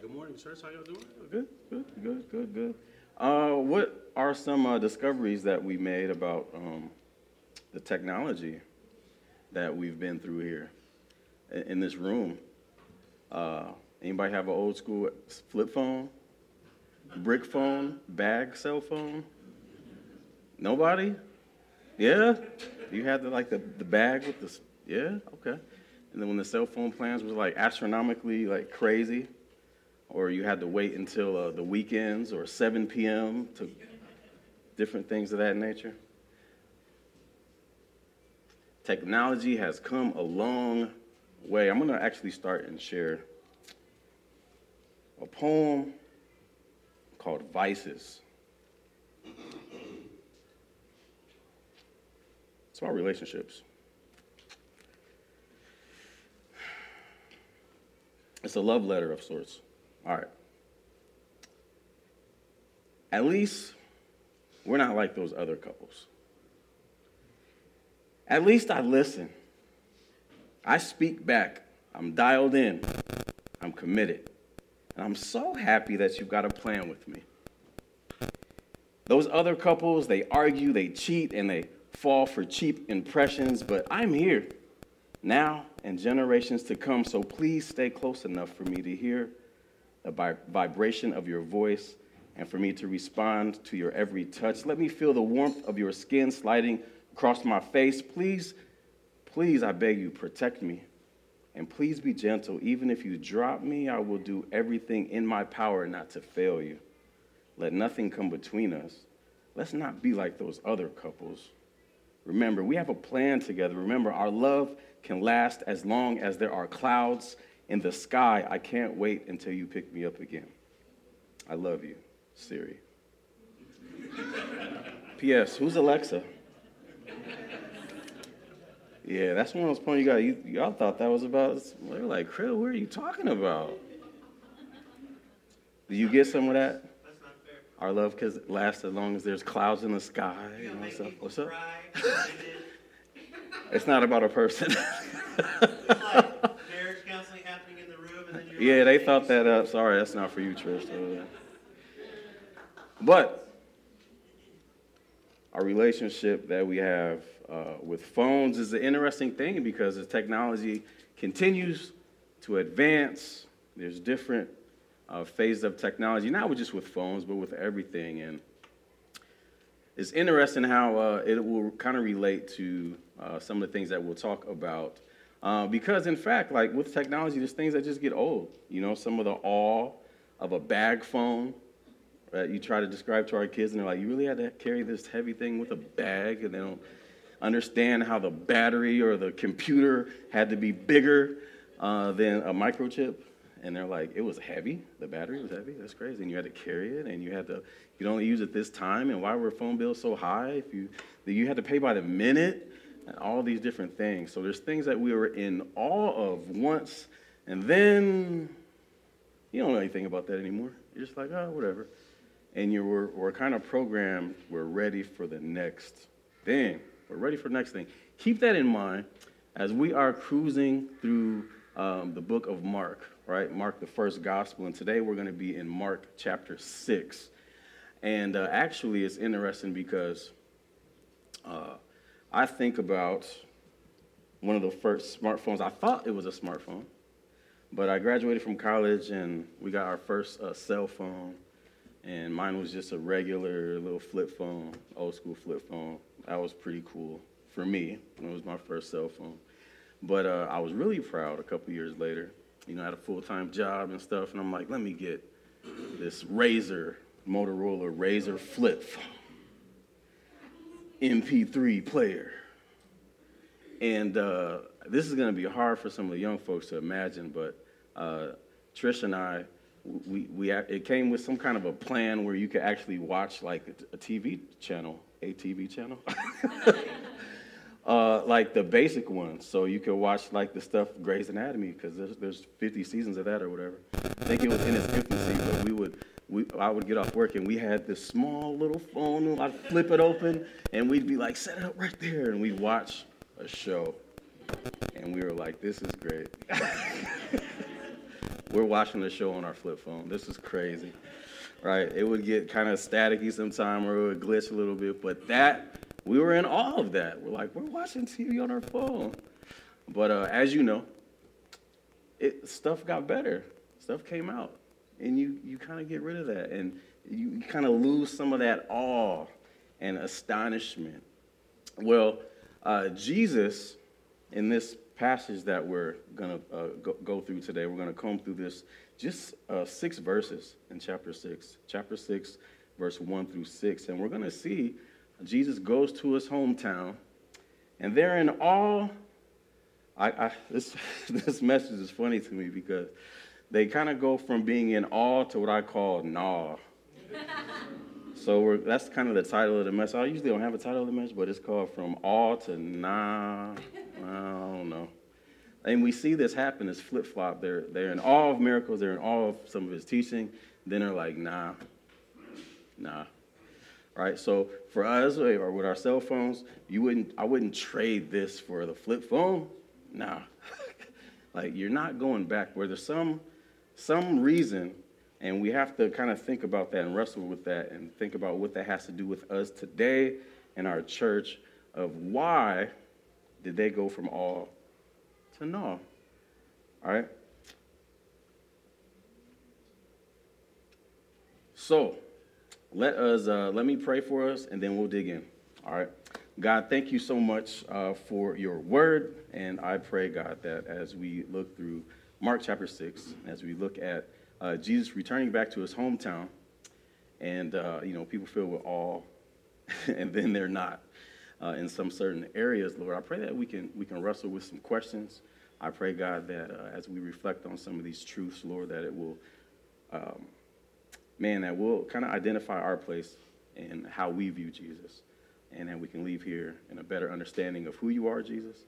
Good morning, church. How y'all doing? Good, good, good, good, good. Uh, what are some uh, discoveries that we made about um, the technology that we've been through here in, in this room? Uh, anybody have an old school flip phone, brick phone, bag cell phone? Nobody? Yeah? You had the like the, the bag with the yeah? Okay. And then when the cell phone plans was like astronomically like crazy, or you had to wait until uh, the weekends or 7 p.m. to different things of that nature. Technology has come a long way. I'm going to actually start and share a poem called Vices. It's about relationships. It's a love letter of sorts. All right. At least we're not like those other couples. At least I listen. I speak back. I'm dialed in. I'm committed. And I'm so happy that you've got a plan with me. Those other couples, they argue, they cheat, and they fall for cheap impressions, but I'm here now and generations to come, so please stay close enough for me to hear the vibration of your voice and for me to respond to your every touch. Let me feel the warmth of your skin sliding across my face. Please, please, I beg you, protect me. And please be gentle. Even if you drop me, I will do everything in my power not to fail you. Let nothing come between us. Let's not be like those other couples. Remember, we have a plan together. Remember, our love can last as long as there are clouds in the sky. I can't wait until you pick me up again. I love you, Siri. P.S. Who's Alexa? Yeah, that's one of those points you got. You, y'all thought that was about. They're like, Krill, what are you talking about? Do you get some of that? Our love can last as long as there's clouds in the sky. You know, what's up? What's up? it's not about a person. Yeah, they thought that up. Sorry, that's not for you, Trish. But our relationship that we have uh, with phones is an interesting thing because as technology continues to advance, there's different uh, phases of technology, not just with phones, but with everything. And it's interesting how uh, it will kind of relate to uh, some of the things that we'll talk about uh, because in fact, like with technology, there's things that just get old. You know, some of the awe of a bag phone that you try to describe to our kids, and they're like, "You really had to carry this heavy thing with a bag," and they don't understand how the battery or the computer had to be bigger uh, than a microchip. And they're like, "It was heavy. The battery was heavy. That's crazy. And you had to carry it, and you had to. You could only use it this time. And why were phone bills so high? If you you had to pay by the minute." And all these different things. So there's things that we were in awe of once, and then you don't know anything about that anymore. You're just like, oh, whatever. And you were, we're kind of programmed, we're ready for the next thing. We're ready for the next thing. Keep that in mind as we are cruising through um, the book of Mark, right? Mark, the first gospel. And today we're going to be in Mark chapter 6. And uh, actually, it's interesting because uh, I think about one of the first smartphones. I thought it was a smartphone, but I graduated from college and we got our first uh, cell phone, and mine was just a regular little flip phone, old school flip phone. That was pretty cool for me. It was my first cell phone. But uh, I was really proud a couple years later. You know, I had a full time job and stuff, and I'm like, let me get this RAZR Motorola RAZR flip phone. MP3 player. And uh, this is going to be hard for some of the young folks to imagine, but uh, Trish and I, we, we, it came with some kind of a plan where you could actually watch like a, TV channel, a TV channel. uh, like the basic ones. So you could watch like the stuff Grey's Anatomy because there's, there's 50 seasons of that or whatever. I think it was in its infancy, but we would we, I would get off work and we had this small little phone. I'd flip it open and we'd be like, set it up right there. And we'd watch a show. And we were like, this is great. we're watching the show on our flip phone. This is crazy, right? It would get kind of staticky sometime or it would glitch a little bit, but that, we were in awe of that. We're like, we're watching TV on our phone. But uh, as you know, it, stuff got better. Stuff came out. And you, you kind of get rid of that. And you, kind of lose some of that awe and astonishment. Well, uh, Jesus, in this passage that we're going to uh, go, go, through today, we're going to comb through this just uh, six verses in chapter 6. Chapter 6, verse 1 through 6. And we're going to see Jesus goes to his hometown, and they're in all. I, I, this, this message is funny to me because they kind of go from being in awe to what I call nah. so that's kind of the title of the message. I usually don't have a title of the message, but it's called From Awe to Nah. I don't know. And we see this happen as flip flop. They're, they're in awe of miracles, they're in awe of some of his teaching. Then they're like, nah, nah. Right? So for us, eh, or with our cell phones, you wouldn't, I wouldn't trade this for the flip phone. Nah. like you're not going back. Where there's some some reason, and we have to kind of think about that and wrestle with that and think about what that has to do with us today in our church of why did they go from all to nah? All right? So, let us uh, let me pray for us, and then we'll dig in. All right, God, thank you so much uh, for your word, and I pray, God, that as we look through Mark chapter 6, as we look at uh, Jesus returning back to his hometown, and, uh, you know, people feel with awe, and then they're not uh, in some certain areas, Lord. I pray that we can, we can wrestle with some questions. I pray, God, that uh, as we reflect on some of these truths, Lord, that it will, um, man, that will kind of identify our place and how we view Jesus. And that we can leave here in a better understanding of who you are, Jesus,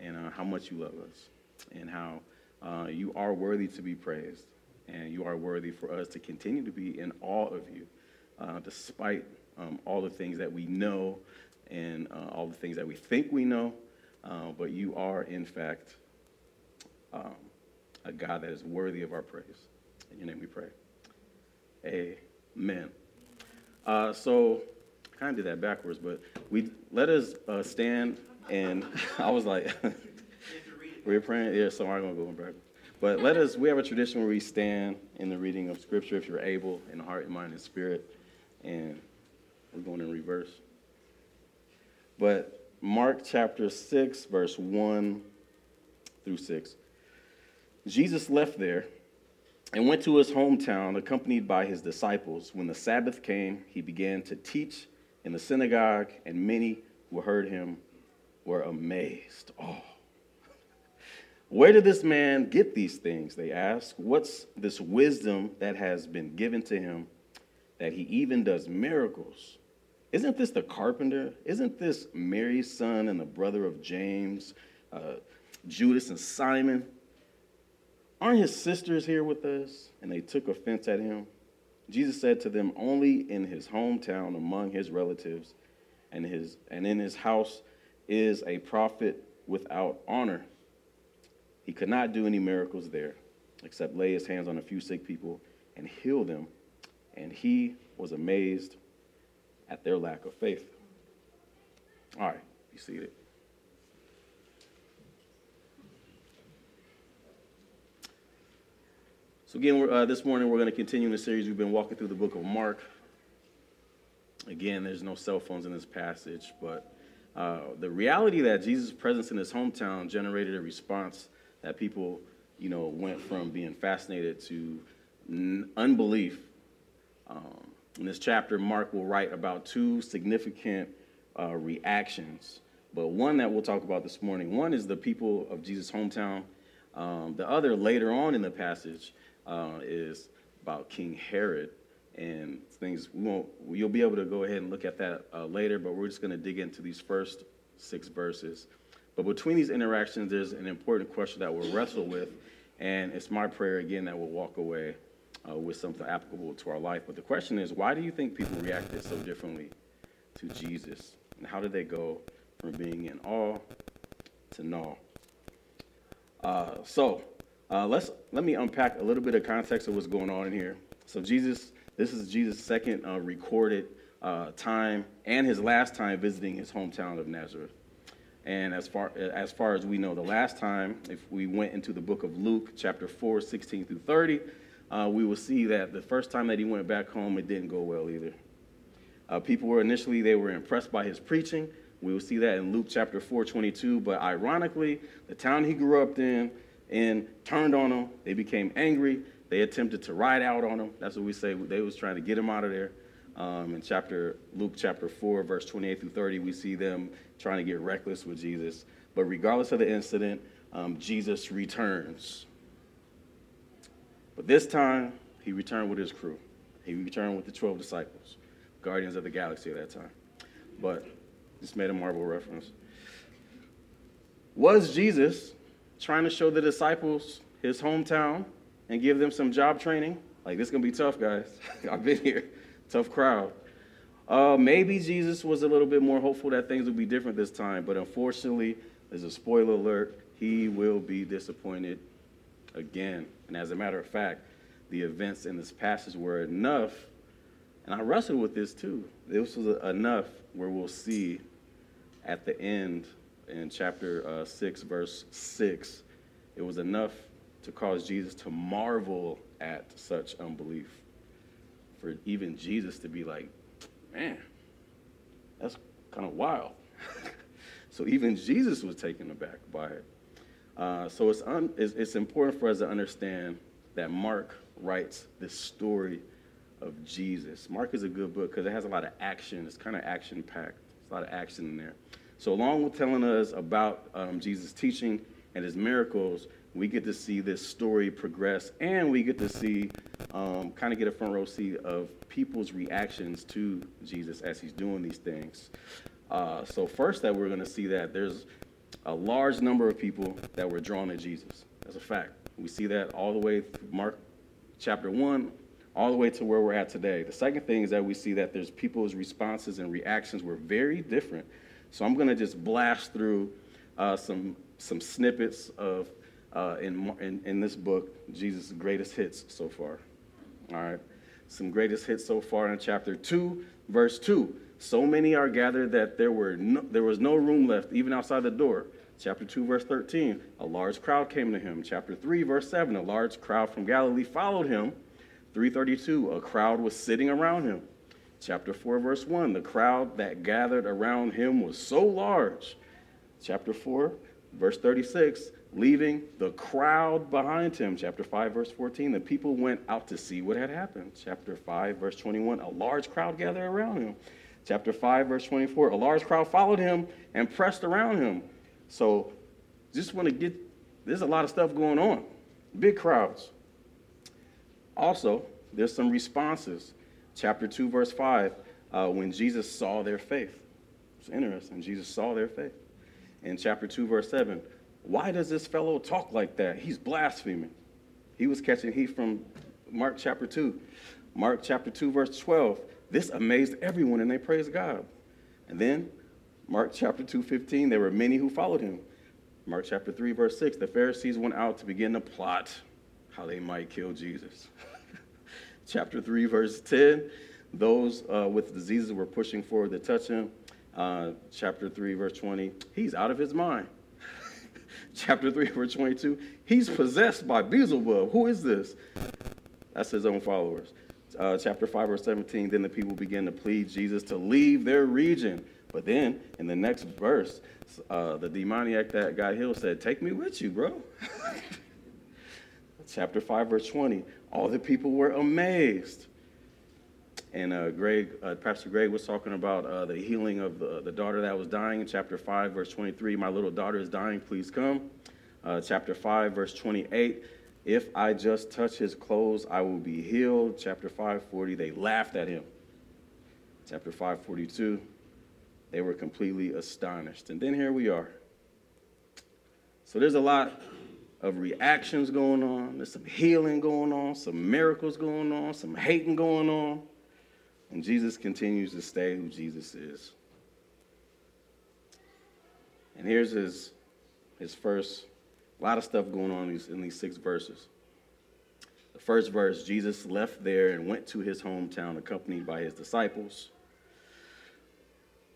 and uh, how much you love us, and how uh, you are worthy to be praised, and you are worthy for us to continue to be in awe of you, uh, despite um, all the things that we know and uh, all the things that we think we know. Uh, but you are, in fact, um, a God that is worthy of our praise. In your name we pray. Amen. Uh, so, I kind of did that backwards, but we let us stand, and I was like. We're praying, yeah, so I'm going to go in back. But let us, we have a tradition where we stand in the reading of Scripture if you're able, in heart, and mind, and spirit. And we're going in reverse. But Mark chapter 6, verse 1 through 6. Jesus left there and went to his hometown, accompanied by his disciples. When the Sabbath came, he began to teach in the synagogue, and many who heard him were amazed. Oh where did this man get these things? They ask. What's this wisdom that has been given to him that he even does miracles? Isn't this the carpenter? Isn't this Mary's son and the brother of James, uh, Judas, and Simon? Aren't his sisters here with us? And they took offense at him. Jesus said to them, Only in his hometown, among his relatives, and, his, and in his house is a prophet without honor. He could not do any miracles there except lay his hands on a few sick people and heal them. And he was amazed at their lack of faith. All right, be seated. So, again, uh, this morning we're going to continue in the series. We've been walking through the book of Mark. Again, there's no cell phones in this passage, but uh, the reality that Jesus' presence in his hometown generated a response that people, you know, went from being fascinated to n- unbelief. Um, in this chapter, Mark will write about two significant uh, reactions, but one that we'll talk about this morning. One is the people of Jesus' hometown. Um, the other, later on in the passage, uh, is about King Herod and things. We won't. You'll be able to go ahead and look at that uh, later, but we're just going to dig into these first six verses. But between these interactions, there's an important question that we'll wrestle with, and it's my prayer again that we'll walk away uh, with something applicable to our life. But the question is, why do you think people reacted so differently to Jesus? And how did they go from being in awe to nah? Uh, so Uh, let's let me unpack a little bit of context of what's going on in here. So Jesus, this is Jesus' second uh, recorded uh, time and his last time visiting his hometown of Nazareth. And as far as far as we know, the last time, if we went into the book of Luke, chapter 4, 16 through 30, uh, we will see that the first time that he went back home, it didn't go well either. Uh, people were initially they were impressed by his preaching. We will see that in Luke chapter 4, 22. But ironically, the town he grew up in and turned on him. They became angry. They attempted to ride out on him. That's what we say. They was trying to get him out of there. Um, in chapter Luke chapter 4, verse 28 through 30, we see them trying to get reckless with Jesus. But regardless of the incident, um, Jesus returns. But this time, he returned with his crew. He returned with the 12 disciples, guardians of the galaxy at that time. But just made a Marvel reference. Was Jesus trying to show the disciples his hometown and give them some job training? Like, this is going to be tough, guys. I've been here. Tough crowd. Uh, maybe Jesus was a little bit more hopeful that things would be different this time, but unfortunately, as a spoiler alert. He will be disappointed again. And as a matter of fact, the events in this passage were enough, and I wrestled with this too. This was enough where we'll see at the end in chapter uh, 6, verse 6, it was enough to cause Jesus to marvel at such unbelief. For even Jesus to be like, man, that's kind of wild. so even Jesus was taken aback by it. Uh, so it's, un, it's, it's important for us to understand that Mark writes this story of Jesus. Mark is a good book because it has a lot of action. It's kind of action packed. It's a lot of action in there. So, along with telling us about um, Jesus' teaching and his miracles, we get to see this story progress and we get to see, um, kind of get a front row seat of people's reactions to Jesus as he's doing these things. Uh, so, first, that we're going to see that there's a large number of people that were drawn to Jesus. That's a fact. We see that all the way through Mark chapter 1, all the way to where we're at today. The second thing is that we see that there's people's responses and reactions were very different. So I'm going to just blast through uh, some, some snippets of, uh, in, in, in this book, Jesus' greatest hits so far. All right. Some greatest hits so far in chapter 2, verse 2. So many are gathered that there, were no, there was no room left, even outside the door. Chapter 2, verse 13, a large crowd came to him. Chapter 3, verse 7, a large crowd from Galilee followed him. 332, a crowd was sitting around him. Chapter 4, verse 1, the crowd that gathered around him was so large. Chapter 4, verse 36, leaving the crowd behind him. Chapter 5, verse 14, the people went out to see what had happened. Chapter 5, verse 21, a large crowd gathered around him. Chapter 5, verse 24, a large crowd followed him and pressed around him. So just want to get, there's a lot of stuff going on. Big crowds. Also, there's some responses. Chapter 2, verse 5, uh, when Jesus saw their faith. It's interesting. Jesus saw their faith. In chapter 2, verse 7, why does this fellow talk like that? He's blaspheming. He was catching heat from Mark chapter 2. Mark chapter 2, verse 12. This amazed everyone and they praised God. And then Mark chapter 2, 15, there were many who followed him. Mark chapter 3, verse 6, the Pharisees went out to begin to plot how they might kill Jesus. chapter 3, verse 10, those uh, with diseases were pushing forward to touch him. Uh, chapter 3, verse 20, he's out of his mind. chapter 3, verse 22, he's possessed by Beelzebub. Who is this? That's his own followers. Uh, chapter 5, verse 17, then the people began to plead Jesus to leave their region. But then in the next verse, uh, the demoniac that got healed said, Take me with you, bro. chapter 5, verse 20, all the people were amazed. And uh, Greg, uh, Pastor Greg was talking about uh, the healing of the, the daughter that was dying in chapter 5, verse 23. My little daughter is dying, please come. Uh, chapter 5, verse 28. If I just touch his clothes, I will be healed. Chapter 540, they laughed at him. Chapter 542, they were completely astonished. And then here we are. So there's a lot of reactions going on, there's some healing going on, some miracles going on, some hating going on. And Jesus continues to stay who Jesus is. And here's his, his first A lot of stuff going on in these, in these six verses. The first verse Jesus left there and went to his hometown, accompanied by his disciples.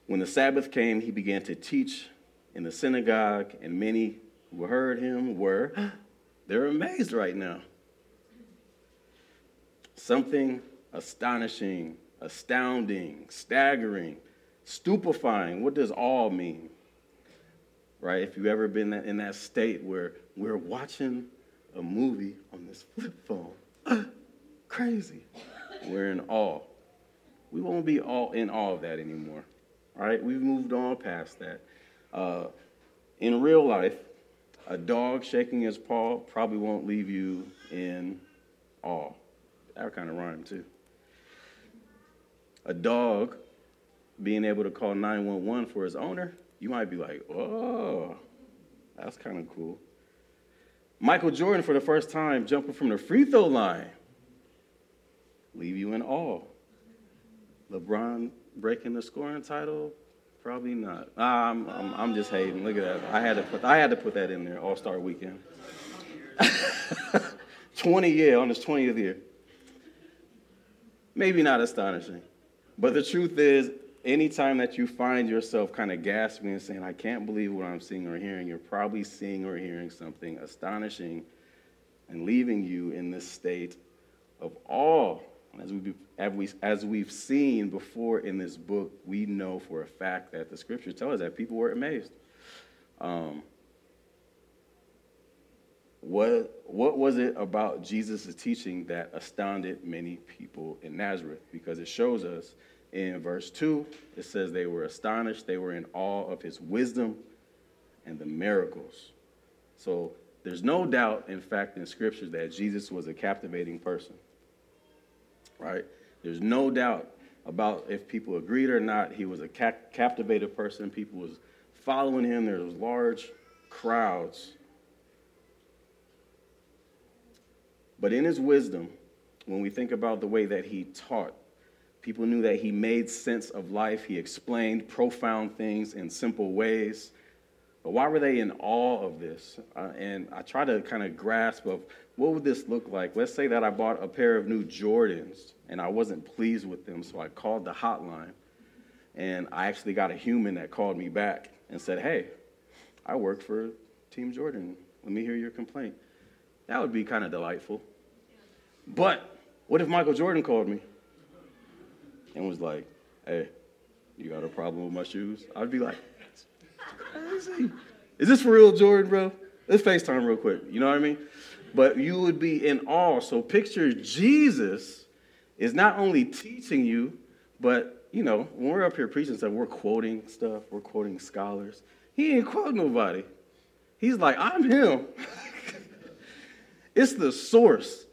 When the Sabbath came, he began to teach in the synagogue, and many who heard him were, they're amazed right now. Something astonishing, astounding, staggering, stupefying. What does all mean? Right? If you've ever been in that state where we're watching a movie on this flip phone, crazy. We're in awe. We won't be all in awe of that anymore. Right? We've moved on past that. Uh, in real life, a dog shaking his paw probably won't leave you in awe. That kind of rhyme too. A dog being able to call 911 for his owner, you might be like, oh, that's kind of cool. Michael Jordan, for the first time, jumping from the free throw line, leave you in awe. LeBron breaking the scoring title, Probably not. I'm, I'm, I'm just hating. Look at that. I had to put, I had to put that in there, All Star Weekend. 20 year, on his 20th year. Maybe not astonishing. But the truth is, anytime that you find yourself kind of gasping and saying, I can't believe what I'm seeing or hearing, you're probably seeing or hearing something astonishing and leaving you in this state of awe. As, we, as, we, as we've seen before in this book, we know for a fact that the scriptures tell us that people were amazed. Um, what, what was it about Jesus' teaching that astounded many people in Nazareth? Because it shows us in verse 2, it says they were astonished, they were in awe of his wisdom and the miracles. So there's no doubt, in fact, in scriptures that Jesus was a captivating person right? There's no doubt about if people agreed or not. He was a cap- captivated person. People was following him. There was large crowds. But in his wisdom, when we think about the way that he taught, people knew that he made sense of life. He explained profound things in simple ways. But why were they in awe of this? Uh, and I try to kind of grasp of what would this look like? Let's say that I bought a pair of new Jordans and I wasn't pleased with them, so I called the hotline and I actually got a human that called me back and said, Hey, I work for Team Jordan. Let me hear your complaint. That would be kind of delightful. But what if Michael Jordan called me and was like, Hey, you got a problem with my shoes? I'd be like, crazy. Is this for real, Jordan, bro? Let's FaceTime real quick. You know what I mean? but you would be in awe. So picture Jesus is not only teaching you, but you know, when we're up here preaching stuff, we're quoting stuff, we're quoting scholars. He ain't quoting nobody. He's like, I'm him. it's the source.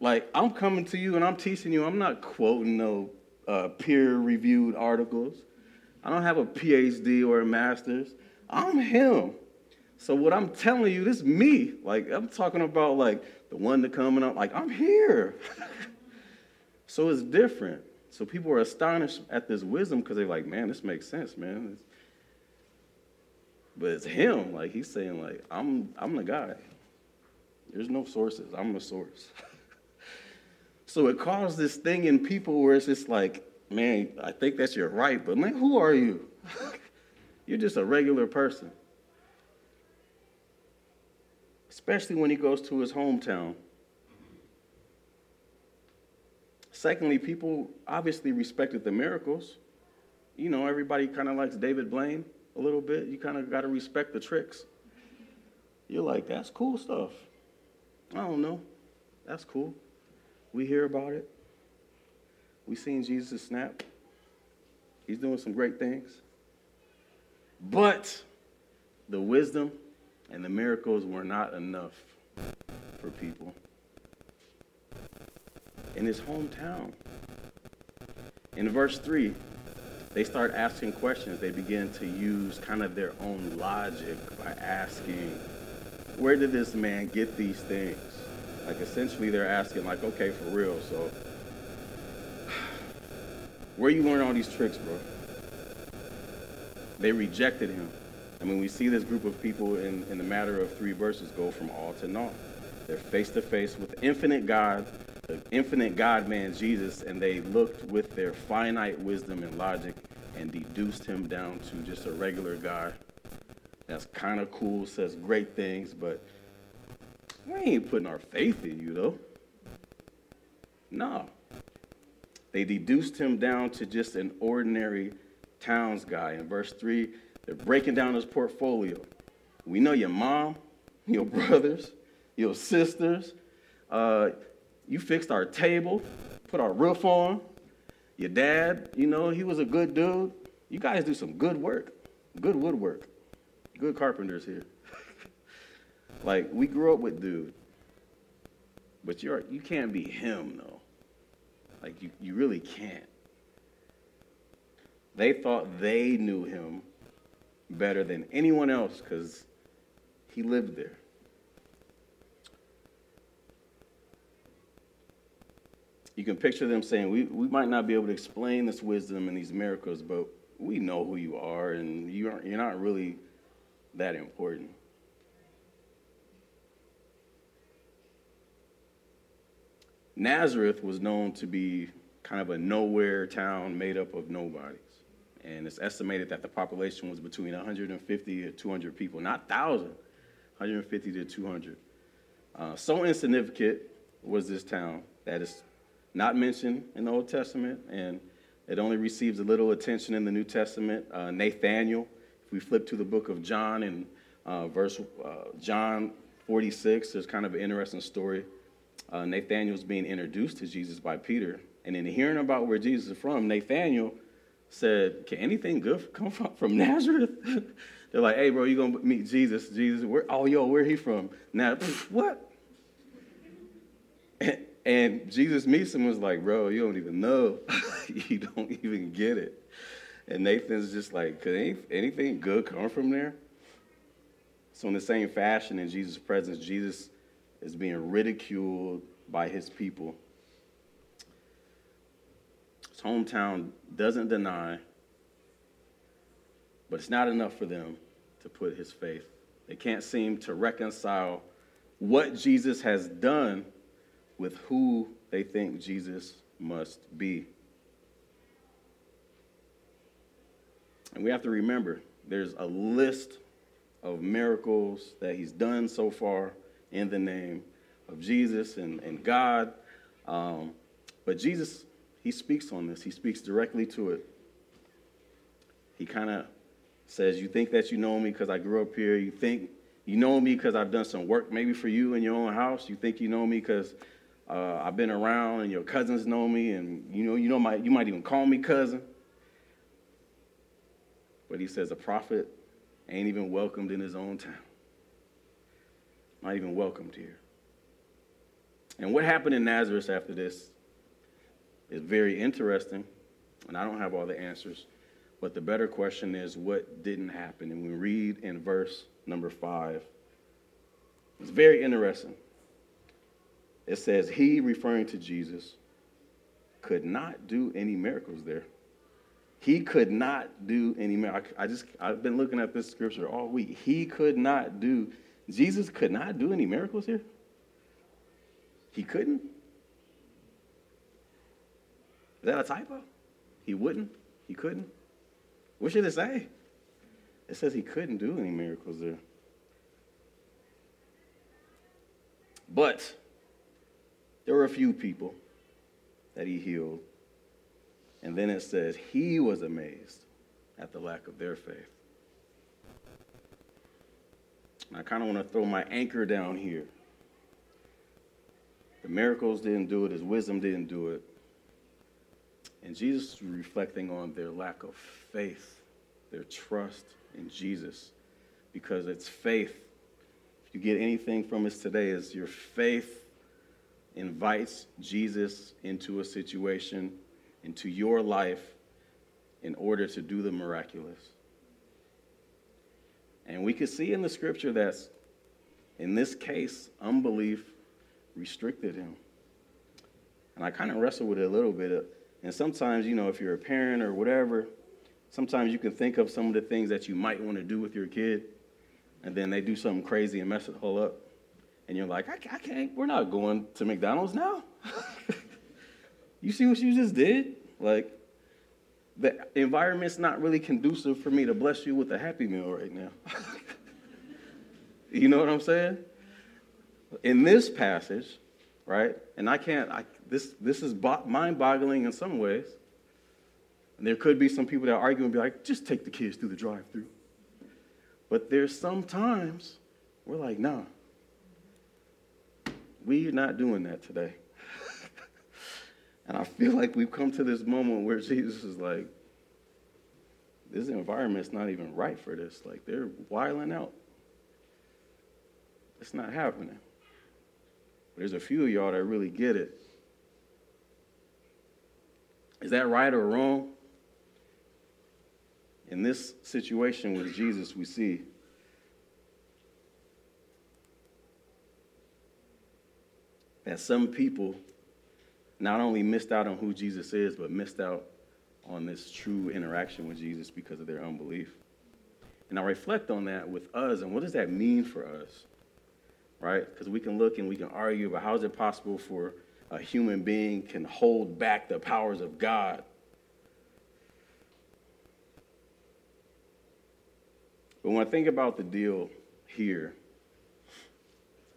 Like, I'm coming to you and I'm teaching you. I'm not quoting no uh, peer reviewed articles. I don't have a PhD or a master's. I'm him. So what I'm telling you, this is me. Like I'm talking about like the one that coming up, like I'm here. so it's different. So people are astonished at this wisdom because they're like, man, this makes sense, man. But it's him. Like he's saying, like, I'm I'm the guy. There's no sources. I'm the source. so it caused this thing in people where it's just like, man, I think that's you're right, but man, who are you? you're just a regular person especially when he goes to his hometown. Secondly, people obviously respected the miracles. You know, everybody kind of likes David Blaine a little bit. You kind of got to respect the tricks. You're like, that's cool stuff. I don't know. That's cool. We hear about it. We seen Jesus snap. He's doing some great things. But the wisdom and the miracles were not enough for people in his hometown. In verse 3, they start asking questions. They begin to use kind of their own logic by asking, where did this man get these things? Like essentially they're asking, like, okay, for real, so where you learn all these tricks, bro? They rejected him. I mean, we see this group of people in, in the matter of three verses go from all to naught. They're face to face with infinite God, the infinite God man Jesus, and they looked with their finite wisdom and logic and deduced him down to just a regular guy. That's kind of cool, says great things, but we ain't putting our faith in you, though. No. They deduced him down to just an ordinary towns guy. In verse 3, they're breaking down his portfolio. We know your mom, your brothers, your sisters. Uh, you fixed our table, put our roof on. Your dad, you know, he was a good dude. You guys do some good work, good woodwork, good carpenters here. like we grew up with dude, but you're you can't be him though. Like you, you really can't. They thought they knew him better than anyone else because he lived there. You can picture them saying, we, we might not be able to explain this wisdom and these miracles, but we know who you are, and you aren't, you're not really that important. Nazareth was known to be kind of a nowhere town made up of nobodies. And it's estimated that the population was between 150 to 200 people, not 1,000, 150 to 200. Uh, so insignificant was this town that is not mentioned in the Old Testament, and it only receives a little attention in the New Testament. Uh, Nathaniel, if we flip to the book of John and uh, verse uh, John 46, there's kind of an interesting story. Uh, Nathaniel's being introduced to Jesus by Peter, and in hearing about where Jesus is from, Nathaniel said, Can anything good come from, from Nazareth? They're like, Hey, bro, you going to meet Jesus. Jesus, where, oh, yo, where he from? Now, what? And, and Jesus meets him and was like, Bro, you don't even know. you don't even get it. And Nathan's just like, Could any, anything good come from there? So, in the same fashion, in Jesus' presence, Jesus is being ridiculed by his people his hometown doesn't deny, but it's not enough for them to put his faith. They can't seem to reconcile what Jesus has done with who they think Jesus must be. And we have to remember there's a list of miracles that he's done so far in the name of Jesus and, and God. Um, but Jesus he speaks on this, he speaks directly to it. He kind of says, You think that you know me because I grew up here. You think you know me because I've done some work maybe for you in your own house. You think you know me because uh, I've been around and your cousins know me, and you know, you know my, you might even call me cousin. But he says a prophet ain't even welcomed in his own town. Not even welcomed here. And what happened in Nazareth after this is very interesting, and I don't have all the answers. But the better question is what didn't happen? And we read in verse number five. It's very interesting. It says, He, referring to Jesus, could not do any miracles there. He could not do any miracles. I just, I've been looking at this scripture all week. He could not do, Jesus could not do any miracles here. He couldn't. Is that a typo? He wouldn't? He couldn't? What should it say? It says he couldn't do any miracles there. But there were a few people that he healed. And then it says he was amazed at the lack of their faith. And I kind of want to throw my anchor down here. The miracles didn't do it, his wisdom didn't do it. And Jesus is reflecting on their lack of faith, their trust in Jesus. Because it's faith. If you get anything from us today, is your faith invites Jesus into a situation, into your life, in order to do the miraculous. And we could see in the scripture that in this case, unbelief restricted him. And I kind of wrestled with it a little bit. And sometimes, you know, if you're a parent or whatever, sometimes you can think of some of the things that you might want to do with your kid, and then they do something crazy and mess it all up. And you're like, I, I can't, we're not going to McDonald's now. you see what you just did? Like, the environment's not really conducive for me to bless you with a happy meal right now. you know what I'm saying? In this passage, right? And I can't, I, this, this is bo- mind boggling in some ways. And there could be some people that argue and be like, just take the kids through the drive through. But there's some times we're like, nah, we're not doing that today. And I feel like we've come to this moment where Jesus is like, this environment's not even right for this. Like, they're wiling out. It's not happening. There's a few of y'all that really get it. Is that right or wrong? In this situation with Jesus, we see that some people not only missed out on who Jesus is, but missed out on this true interaction with Jesus because of their unbelief. And I reflect on that with us, and what does that mean for us? Right? Because we can look and we can argue about how is it possible for a human being can hold back the powers of God But when I think about the deal here,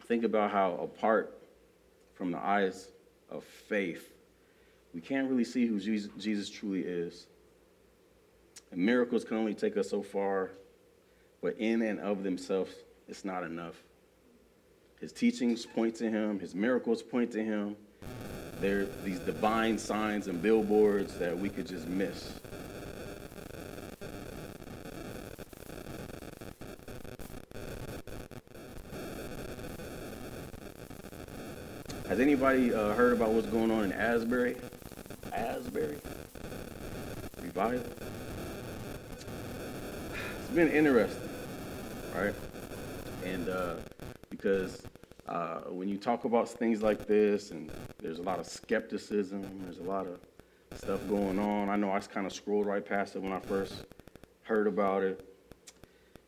think about how apart from the eyes of faith, we can't really see who Jesus, truly is. And miracles can only take us so far, but in and of themselves, it's not enough. His teachings point to him, his miracles point to him. There are these divine signs and billboards that we could just miss. Has anybody uh, heard about what's going on in Asbury? Asbury? Revival? It's been interesting, right? And uh, because uh, when you talk about things like this, and there's a lot of skepticism, there's a lot of stuff going on. I know I kind of scrolled right past it when I first heard about it.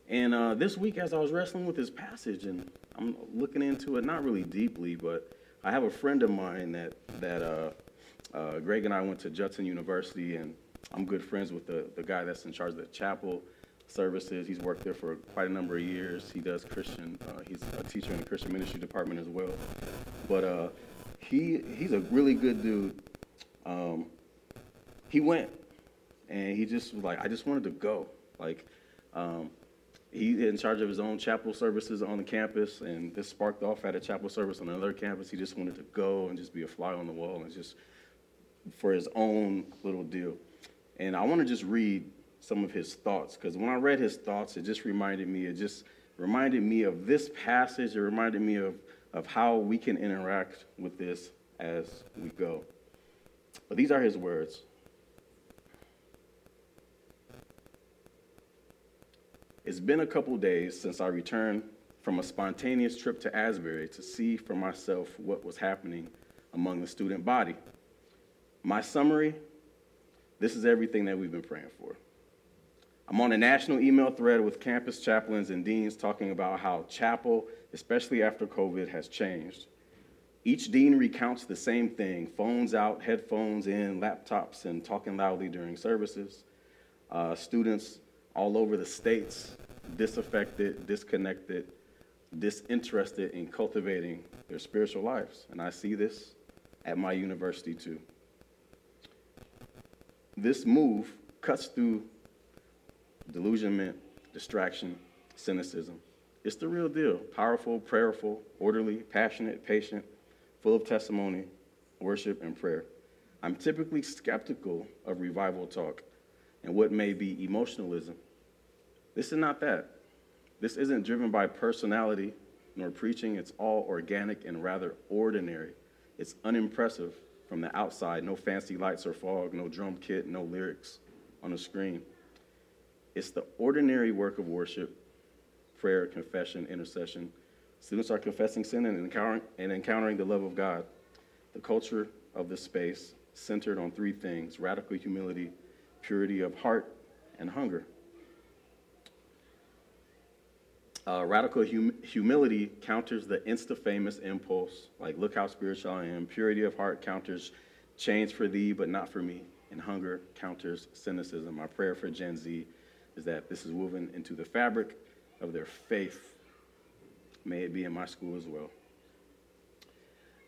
And uh, this week, as I was wrestling with this passage, and I'm looking into it, not really deeply, but I have a friend of mine that that uh, uh, Greg and I went to Judson University, and I'm good friends with the the guy that's in charge of the chapel services. He's worked there for quite a number of years. He does Christian. Uh, he's a teacher in the Christian ministry department as well. But uh, he he's a really good dude. Um, he went, and he just was like, I just wanted to go. Like, um, he's in charge of his own chapel services on the campus, and this sparked off at a chapel service on another campus. He just wanted to go and just be a fly on the wall and just for his own little deal. And I want to just read some of his thoughts because when I read his thoughts, it just reminded me, it just reminded me of this passage. It reminded me of, of how we can interact with this as we go. But these are his words. It's been a couple days since I returned from a spontaneous trip to Asbury to see for myself what was happening among the student body. My summary this is everything that we've been praying for. I'm on a national email thread with campus chaplains and deans talking about how chapel, especially after COVID, has changed. Each dean recounts the same thing phones out, headphones in, laptops, and talking loudly during services. Uh, students all over the states, disaffected, disconnected, disinterested in cultivating their spiritual lives. And I see this at my university too. This move cuts through delusionment, distraction, cynicism. It's the real deal powerful, prayerful, orderly, passionate, patient, full of testimony, worship, and prayer. I'm typically skeptical of revival talk and what may be emotionalism this is not that. This isn't driven by personality nor preaching. It's all organic and rather ordinary. It's unimpressive from the outside. No fancy lights or fog, no drum kit, no lyrics on the screen. It's the ordinary work of worship, prayer, confession, intercession. Students are confessing sin and encountering, and encountering the love of God. The culture of this space centered on three things radical humility, purity of heart, and hunger. Uh, radical hum- humility counters the insta famous impulse, like, look how spiritual I am. Purity of heart counters change for thee, but not for me. And hunger counters cynicism. My prayer for Gen Z is that this is woven into the fabric of their faith. May it be in my school as well.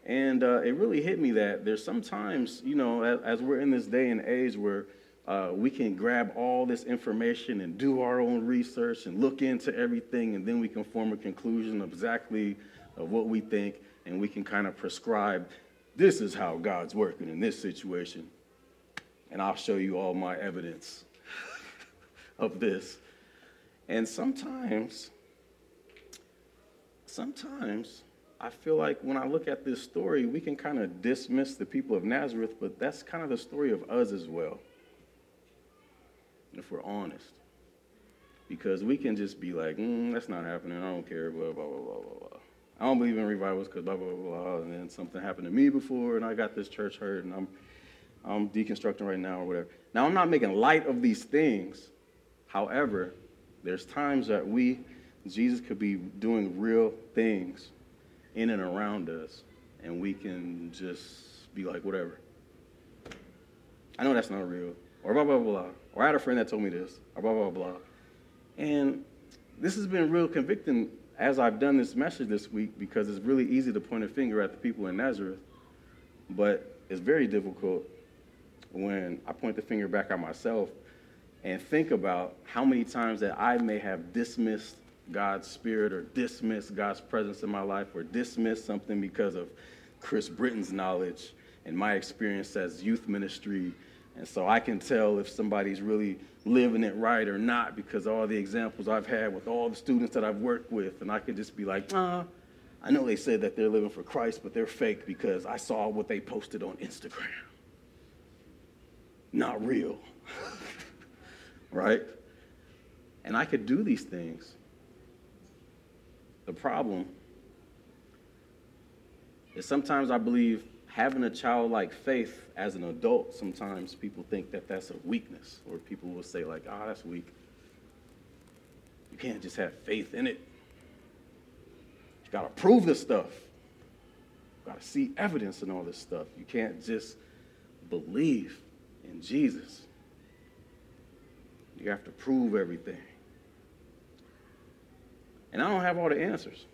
And uh, it really hit me that there's sometimes, you know, as, as we're in this day and age where uh, we can grab all this information and do our own research and look into everything, and then we can form a conclusion of exactly of what we think, and we can kind of prescribe this is how God's working in this situation. And I'll show you all my evidence of this. And sometimes, sometimes I feel like when I look at this story, we can kind of dismiss the people of Nazareth, but that's kind of the story of us as well. If we're honest. Because we can just be like, mm, that's not happening, I don't care, blah, blah, blah, blah, blah, blah. I don't believe in revivals because blah, blah, blah, blah, and then something happened to me before, and I got this church hurt, and I'm, I'm deconstructing right now or whatever. Now, I'm not making light of these things. However, there's times that we, Jesus could be doing real things in and around us, and we can just be like, whatever. I know that's not real, or blah, blah, blah. Or I had a friend that told me this, or blah, blah, blah. And this has been real convicting as I've done this message this week because it's really easy to point a finger at the people in Nazareth, but it's very difficult when I point the finger back at myself and think about how many times that I may have dismissed God's spirit or dismissed God's presence in my life or dismissed something because of Chris Britton's knowledge and my experience as youth ministry. And so I can tell if somebody's really living it right or not because all the examples I've had with all the students that I've worked with. And I can just be like, uh, I know they said that they're living for Christ, but they're fake because I saw what they posted on Instagram. Not real. right? And I could do these things. The problem is sometimes I believe having a childlike faith as an adult, sometimes people think that that's a weakness, or people will say, like, ah, oh, that's weak. You can't just have faith in it. You got to prove this stuff. You got to see evidence in all this stuff. You can't just believe in Jesus. You have to prove everything. And I don't have all the answers.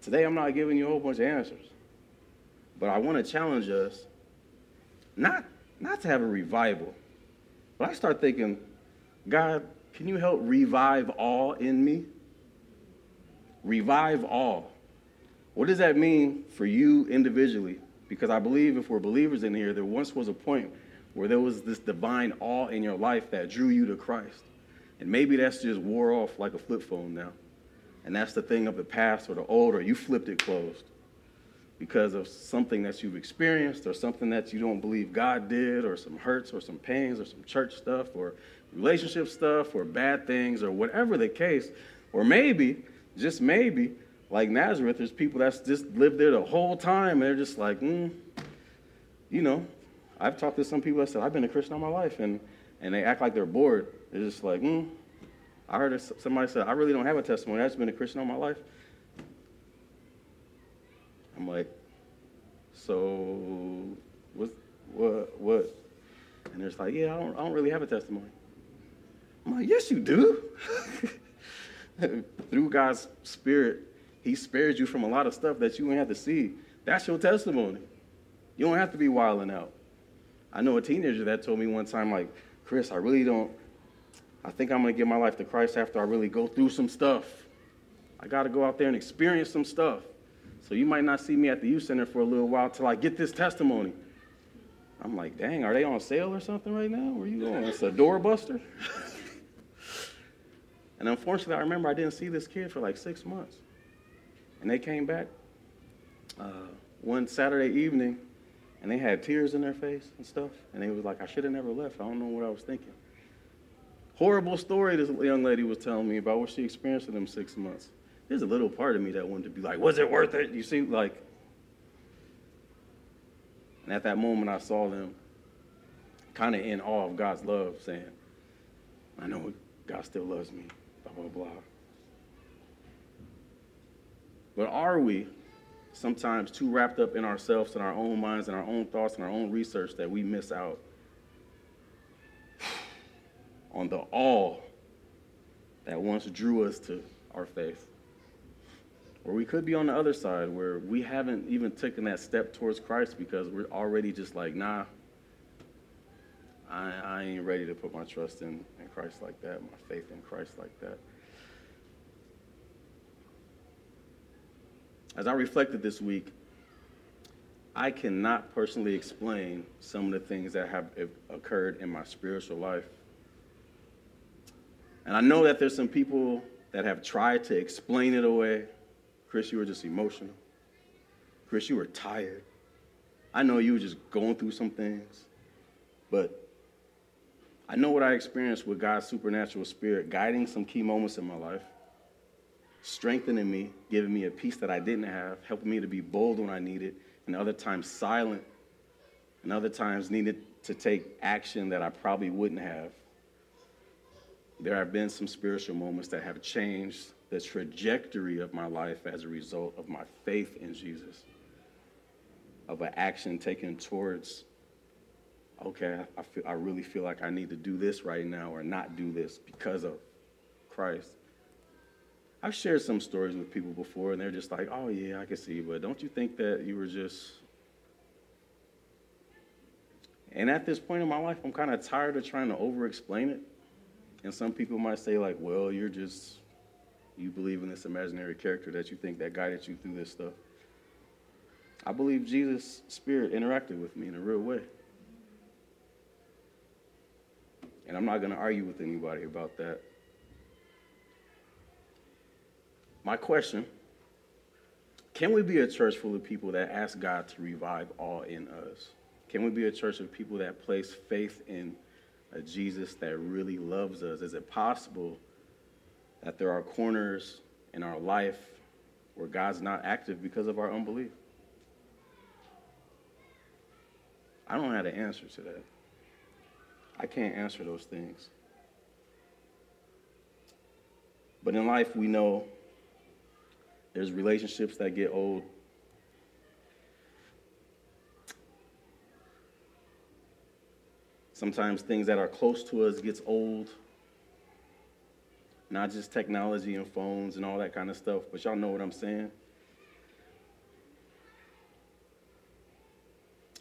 Today, I'm not giving you a whole bunch of answers. But I want to challenge us not, not to have a revival, but I start thinking, God, can you help revive awe in me? Revive awe. What does that mean for you individually? Because I believe if we're believers in here, there once was a point where there was this divine awe in your life that drew you to Christ. And maybe that's just wore off like a flip phone now. And that's the thing of the past or the old, or you flipped it closed because of something that you've experienced or something that you don't believe God did, or some hurts or some pains or some church stuff or relationship stuff or bad things or whatever the case. Or maybe, just maybe, like Nazareth, there's people that's just lived there the whole time and they're just like, mm, you know, I've talked to some people that said, I've been a Christian all my life, and, and they act like they're bored. They're just like, hmm. I heard somebody said, I really don't have a testimony. I've just been a Christian all my life. I'm like, so what, what, what? And they're just like, yeah, I don't, I don't really have a testimony. I'm like, yes, you do. Through God's Spirit, He spared you from a lot of stuff that you didn't have to see. That's your testimony. You don't have to be wilding out. I know a teenager that told me one time, like, Chris, I really don't, I think I'm to give my life to Christ after I really go through some stuff. I got to go out there and experience some stuff. So you might not see me at the youth center for a little while till I get this testimony. I'm like, dang, are they on sale or something right now? Where you going? It's a doorbuster? and unfortunately, I remember I didn't see this kid for like six months. And they came back uh, one Saturday evening and they had tears in their face and stuff. And they was like, I should have never left. I don't know what I was thinking. Horrible story this young lady was telling me about what she experienced in them six months. There's a little part of me that wanted to be like, was it worth it? You see, like, and at that moment I saw them kind of in awe of God's love, saying, I know God still loves me, blah, blah, blah. But are we sometimes too wrapped up in ourselves and our own minds and our own thoughts and our own research that we miss out on the all that once drew us to our faith? Or we could be on the other side where we haven't even taken that step towards Christ because we're already just like, nah, I, I ain't ready to put my trust in, in Christ like that, my faith in Christ like that. As I reflected this week, I cannot personally explain some of the things that have occurred in my spiritual life. And I know that there's some people that have tried to explain it away. Chris, you were just emotional. Chris, you were tired. I know you were just going through some things. But I know what I experienced with God's supernatural spirit guiding some key moments in my life strengthening me, giving me a peace that I didn't have, helping me to be bold when I needed, and other times silent, and other times needed to take action that I probably wouldn't have. There have been some spiritual moments that have changed the trajectory of my life as a result of my faith in Jesus, of an action taken towards, okay, I, feel, I really feel like I need to do this right now or not do this because of Christ. I've shared some stories with people before, and they're just like, oh, yeah, I can see, but don't you think that you were just. And at this point in my life, I'm kind of tired of trying to over explain it. And some people might say, like, well, you're just, you believe in this imaginary character that you think that guided you through this stuff. I believe Jesus' spirit interacted with me in a real way. And I'm not going to argue with anybody about that. My question can we be a church full of people that ask God to revive awe in us? Can we be a church of people that place faith in a Jesus that really loves us? Is it possible that there are corners in our life where God's not active because of our unbelief? I don't have the answer to that. I can't answer those things. But in life, we know there's relationships that get old. Sometimes things that are close to us gets old. Not just technology and phones and all that kind of stuff, but y'all know what I'm saying.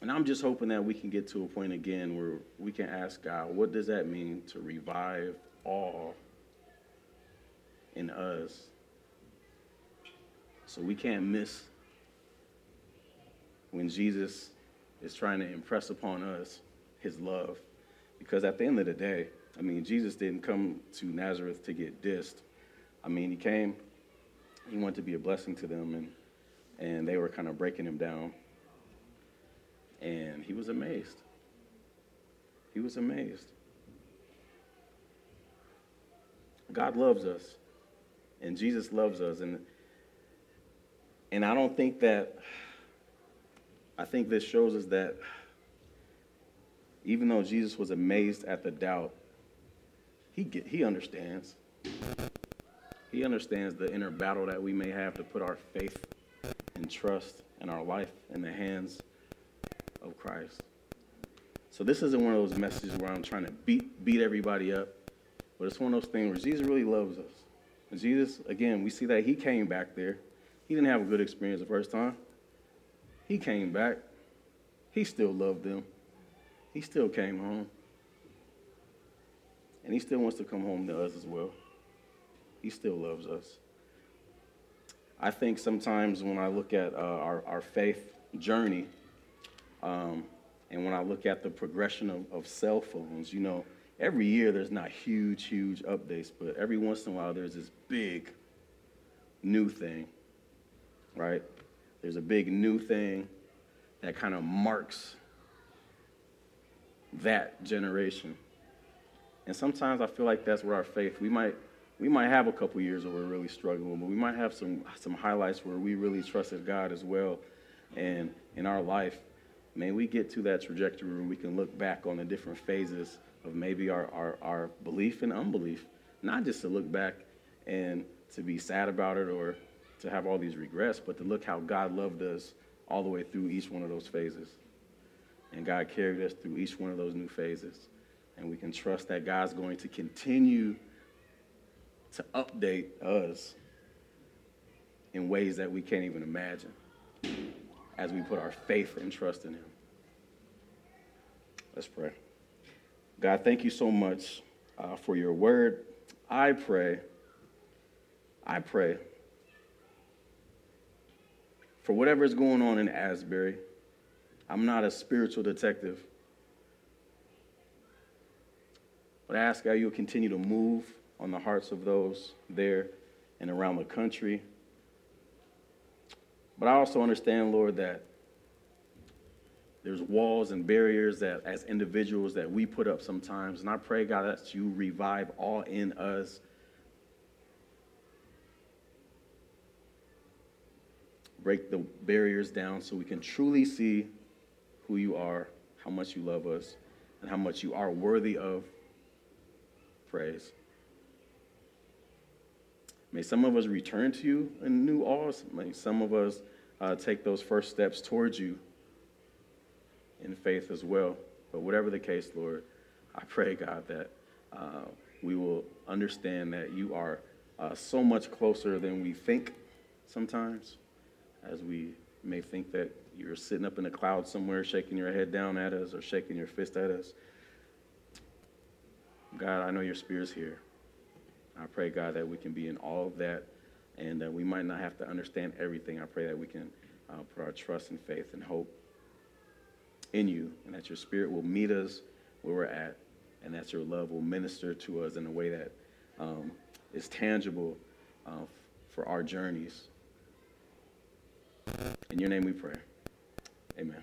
And I'm just hoping that we can get to a point again where we can ask God, what does that mean to revive awe in us? So we can't miss when Jesus is trying to impress upon us his love. Because at the end of the day, I mean, Jesus didn't come to Nazareth to get dissed. I mean, he came, he wanted to be a blessing to them, and, and they were kind of breaking him down. And he was amazed. He was amazed. God loves us, and Jesus loves us. And and I don't think that, I think this shows us that even though Jesus was amazed at the doubt, he, get, he understands. He understands the inner battle that we may have to put our faith and trust and our life in the hands of Christ. So this isn't one of those messages where I'm trying to beat beat everybody up, but it's one of those things where Jesus really loves us. And Jesus, again, we see that he came back there he didn't have a good experience the first time. He came back. He still loved them. He still came home. And he still wants to come home to us as well. He still loves us. I think sometimes when I look at uh, our, our faith journey, um, and when I look at the progression of, of cell phones, you know, every year there's not huge, huge updates, but every once in a while there's this big new thing right? There's a big new thing that kind of marks that generation. And sometimes I feel like that's where our faith, we might we might have a couple years where we're really struggling, but we might have some some highlights where we really trusted God as well and in our life. may we get to that trajectory where we can look back on the different phases of maybe our, our, our belief and unbelief, not just to look back and to be sad about it or to have all these regrets, but to look how God loved us all the way through each one of those phases. And God carried us through each one of those new phases. And we can trust that God's going to continue to update us in ways that we can't even imagine as we put our faith and trust in Him. Let's pray. God, thank you so much uh, for your word. I pray, I pray for whatever is going on in Asbury. I'm not a spiritual detective. But I ask God you'll continue to move on the hearts of those there and around the country. But I also understand, Lord, that there's walls and barriers that as individuals that we put up sometimes. And I pray, God, that you revive awe in us. Break the barriers down so we can truly see who you are, how much you love us, and how much you are worthy of praise. May some of us return to you in new awe. May some of us uh, take those first steps towards you in faith as well. But whatever the case, Lord, I pray, God, that uh, we will understand that you are uh, so much closer than we think sometimes, as we may think that you're sitting up in a cloud somewhere, shaking your head down at us or shaking your fist at us. God, I know your spirit's here. I pray, God, that we can be in all of that and that we might not have to understand everything. I pray that we can uh, put our trust and faith and hope in you and that your spirit will meet us where we're at and that your love will minister to us in a way that um, is tangible uh, for our journeys. In your name we pray. Amen.